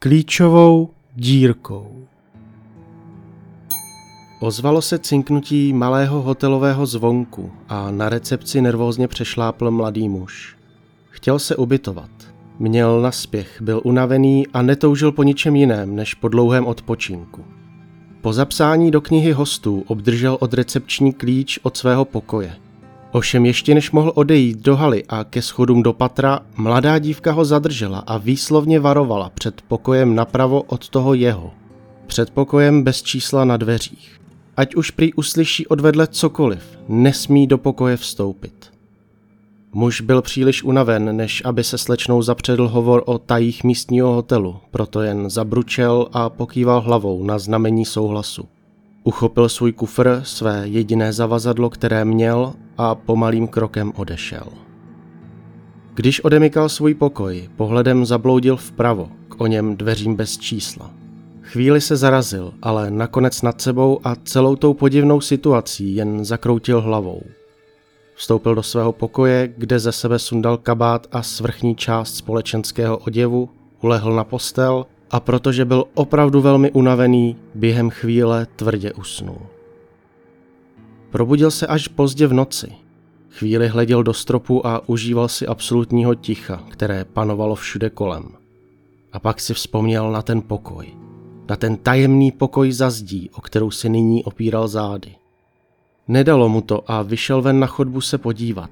klíčovou dírkou. Ozvalo se cinknutí malého hotelového zvonku a na recepci nervózně přešlápl mladý muž. Chtěl se ubytovat. Měl naspěch, byl unavený a netoužil po ničem jiném než po dlouhém odpočinku. Po zapsání do knihy hostů obdržel od recepční klíč od svého pokoje – Ovšem ještě než mohl odejít do haly a ke schodům do patra, mladá dívka ho zadržela a výslovně varovala před pokojem napravo od toho jeho. Před pokojem bez čísla na dveřích. Ať už prý uslyší odvedle cokoliv, nesmí do pokoje vstoupit. Muž byl příliš unaven, než aby se slečnou zapředl hovor o tajích místního hotelu, proto jen zabručel a pokýval hlavou na znamení souhlasu. Uchopil svůj kufr, své jediné zavazadlo, které měl, a pomalým krokem odešel. Když odemykal svůj pokoj, pohledem zabloudil vpravo, k o něm dveřím bez čísla. Chvíli se zarazil, ale nakonec nad sebou a celou tou podivnou situací jen zakroutil hlavou. Vstoupil do svého pokoje, kde ze sebe sundal kabát a svrchní část společenského oděvu, ulehl na postel a protože byl opravdu velmi unavený, během chvíle tvrdě usnul. Probudil se až pozdě v noci. Chvíli hleděl do stropu a užíval si absolutního ticha, které panovalo všude kolem. A pak si vzpomněl na ten pokoj. Na ten tajemný pokoj za zdí, o kterou si nyní opíral zády. Nedalo mu to a vyšel ven na chodbu se podívat.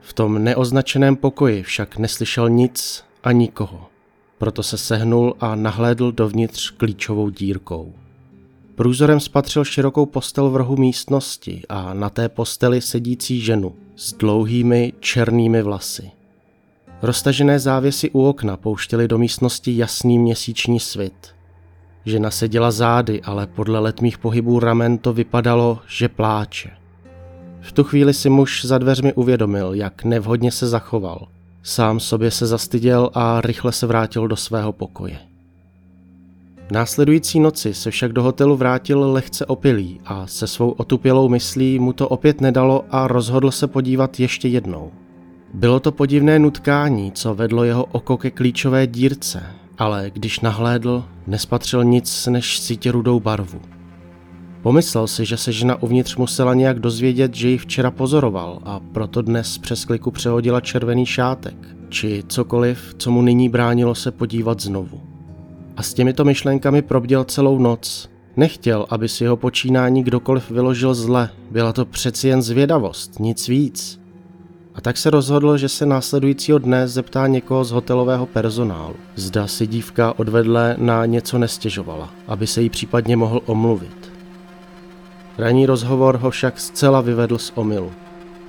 V tom neoznačeném pokoji však neslyšel nic a nikoho. Proto se sehnul a nahlédl dovnitř klíčovou dírkou. Průzorem spatřil širokou postel v rohu místnosti a na té posteli sedící ženu s dlouhými černými vlasy. Roztažené závěsy u okna pouštěly do místnosti jasný měsíční svit. Žena seděla zády, ale podle letmých pohybů ramen to vypadalo, že pláče. V tu chvíli si muž za dveřmi uvědomil, jak nevhodně se zachoval. Sám sobě se zastyděl a rychle se vrátil do svého pokoje. Následující noci se však do hotelu vrátil lehce opilý a se svou otupělou myslí mu to opět nedalo a rozhodl se podívat ještě jednou. Bylo to podivné nutkání, co vedlo jeho oko ke klíčové dírce, ale když nahlédl, nespatřil nic než sítě rudou barvu. Pomyslel si, že se žena uvnitř musela nějak dozvědět, že ji včera pozoroval a proto dnes přes kliku přehodila červený šátek, či cokoliv, co mu nyní bránilo se podívat znovu a s těmito myšlenkami probděl celou noc. Nechtěl, aby si jeho počínání kdokoliv vyložil zle, byla to přeci jen zvědavost, nic víc. A tak se rozhodl, že se následujícího dne zeptá někoho z hotelového personálu. Zda si dívka odvedle na něco nestěžovala, aby se jí případně mohl omluvit. Ranní rozhovor ho však zcela vyvedl z omylu.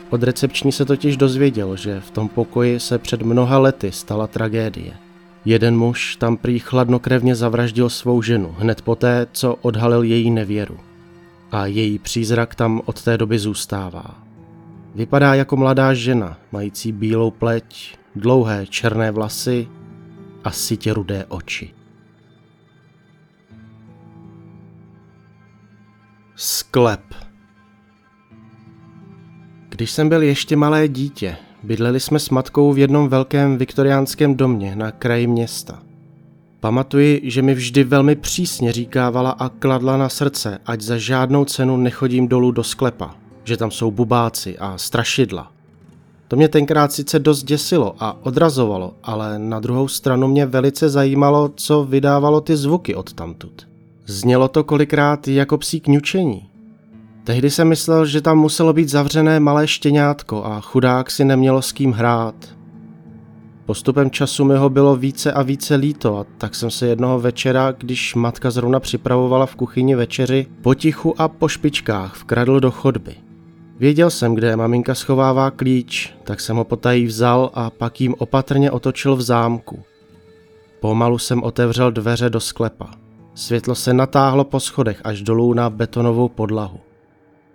Od recepční se totiž dozvěděl, že v tom pokoji se před mnoha lety stala tragédie – Jeden muž tam prý chladnokrevně zavraždil svou ženu hned poté, co odhalil její nevěru. A její přízrak tam od té doby zůstává. Vypadá jako mladá žena, mající bílou pleť, dlouhé černé vlasy a sitě rudé oči. Sklep Když jsem byl ještě malé dítě, Bydleli jsme s matkou v jednom velkém viktoriánském domě na kraji města. Pamatuji, že mi vždy velmi přísně říkávala a kladla na srdce, ať za žádnou cenu nechodím dolů do sklepa, že tam jsou bubáci a strašidla. To mě tenkrát sice dost děsilo a odrazovalo, ale na druhou stranu mě velice zajímalo, co vydávalo ty zvuky od tamtud. Znělo to kolikrát jako psí kňučení. Tehdy jsem myslel, že tam muselo být zavřené malé štěňátko a chudák si nemělo s kým hrát. Postupem času mi ho bylo více a více líto a tak jsem se jednoho večera, když matka zrovna připravovala v kuchyni večeři, potichu a po špičkách vkradl do chodby. Věděl jsem, kde maminka schovává klíč, tak jsem ho potají vzal a pak jim opatrně otočil v zámku. Pomalu jsem otevřel dveře do sklepa. Světlo se natáhlo po schodech až dolů na betonovou podlahu.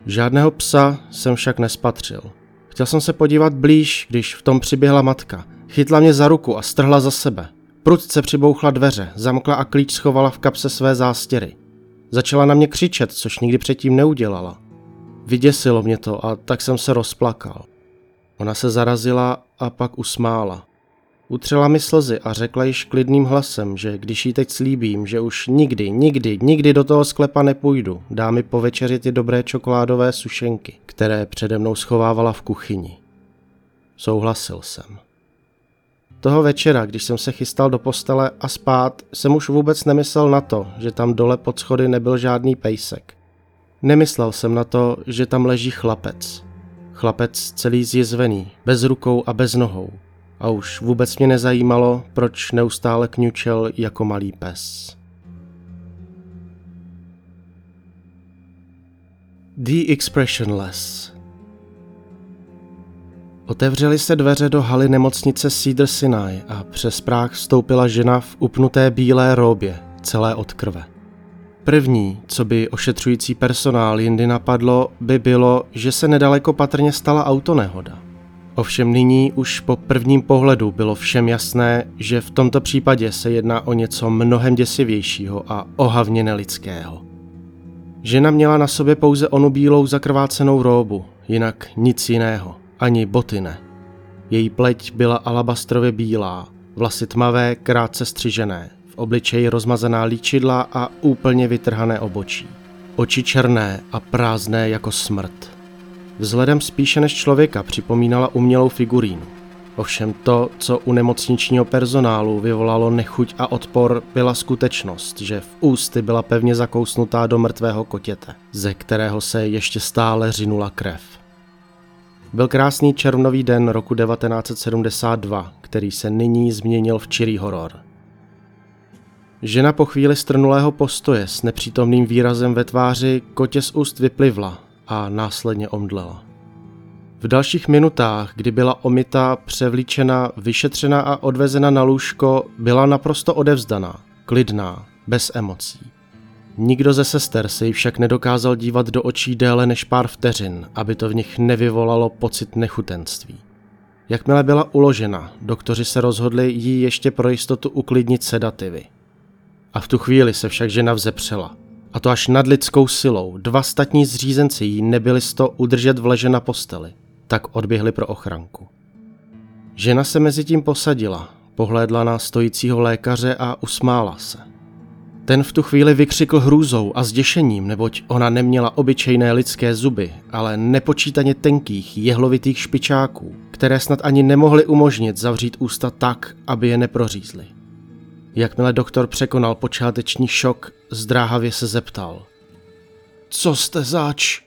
Žádného psa jsem však nespatřil. Chtěl jsem se podívat blíž, když v tom přiběhla matka. Chytla mě za ruku a strhla za sebe. Prudce přibouchla dveře, zamkla a klíč schovala v kapse své zástěry. Začala na mě křičet, což nikdy předtím neudělala. Vyděsilo mě to a tak jsem se rozplakal. Ona se zarazila a pak usmála. Utřela mi slzy a řekla již klidným hlasem, že když jí teď slíbím, že už nikdy, nikdy, nikdy do toho sklepa nepůjdu, dá mi po večeři ty dobré čokoládové sušenky, které přede mnou schovávala v kuchyni. Souhlasil jsem. Toho večera, když jsem se chystal do postele a spát, jsem už vůbec nemyslel na to, že tam dole pod schody nebyl žádný pejsek. Nemyslel jsem na to, že tam leží chlapec. Chlapec celý zjezvený, bez rukou a bez nohou. A už vůbec mě nezajímalo, proč neustále kňučel jako malý pes. The Expressionless Otevřely se dveře do haly nemocnice Cedar Sinai a přes práh vstoupila žena v upnuté bílé róbě, celé od krve. První, co by ošetřující personál jindy napadlo, by bylo, že se nedaleko patrně stala autonehoda. Ovšem nyní už po prvním pohledu bylo všem jasné, že v tomto případě se jedná o něco mnohem děsivějšího a ohavně nelidského. Žena měla na sobě pouze onu bílou zakrvácenou róbu, jinak nic jiného, ani boty ne. Její pleť byla alabastrově bílá, vlasy tmavé, krátce střižené, v obličeji rozmazaná líčidla a úplně vytrhané obočí. Oči černé a prázdné jako smrt. Vzhledem spíše než člověka připomínala umělou figurínu. Ovšem to, co u nemocničního personálu vyvolalo nechuť a odpor, byla skutečnost, že v ústy byla pevně zakousnutá do mrtvého kotěte, ze kterého se ještě stále řinula krev. Byl krásný červnový den roku 1972, který se nyní změnil v čirý horor. Žena po chvíli strnulého postoje s nepřítomným výrazem ve tváři kotě z úst vyplivla a následně omdlela. V dalších minutách, kdy byla omita, převlíčena, vyšetřena a odvezena na lůžko, byla naprosto odevzdaná, klidná, bez emocí. Nikdo ze sester se jí však nedokázal dívat do očí déle než pár vteřin, aby to v nich nevyvolalo pocit nechutenství. Jakmile byla uložena, doktoři se rozhodli jí ještě pro jistotu uklidnit sedativy. A v tu chvíli se však žena vzepřela. A to až nad lidskou silou. Dva statní zřízenci jí nebyli sto udržet v leže na posteli. Tak odběhli pro ochranku. Žena se mezi tím posadila, pohlédla na stojícího lékaře a usmála se. Ten v tu chvíli vykřikl hrůzou a zděšením, neboť ona neměla obyčejné lidské zuby, ale nepočítaně tenkých, jehlovitých špičáků, které snad ani nemohly umožnit zavřít ústa tak, aby je neprořízly. Jakmile doktor překonal počáteční šok, zdráhavě se zeptal. Co jste zač?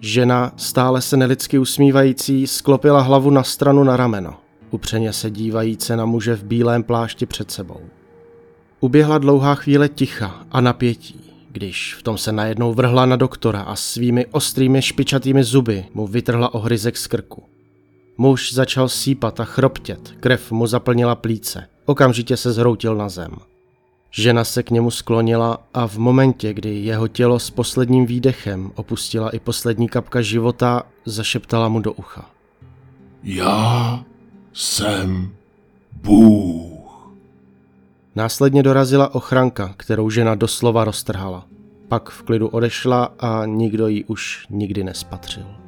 Žena, stále se nelidsky usmívající, sklopila hlavu na stranu na rameno, upřeně se dívajíce na muže v bílém plášti před sebou. Uběhla dlouhá chvíle ticha a napětí, když v tom se najednou vrhla na doktora a svými ostrými špičatými zuby mu vytrhla ohryzek z krku. Muž začal sípat a chroptět, krev mu zaplnila plíce. Okamžitě se zhroutil na zem. Žena se k němu sklonila a v momentě, kdy jeho tělo s posledním výdechem opustila i poslední kapka života, zašeptala mu do ucha. Já jsem Bůh. Následně dorazila ochranka, kterou žena doslova roztrhala. Pak v klidu odešla a nikdo ji už nikdy nespatřil.